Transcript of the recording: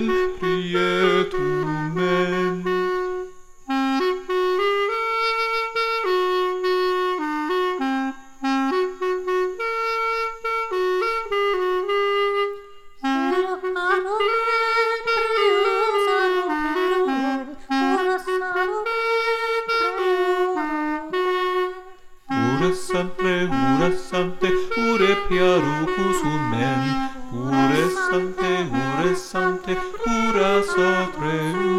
Ure sante, ure sante, ure piaru kusum sante, ure sante, ura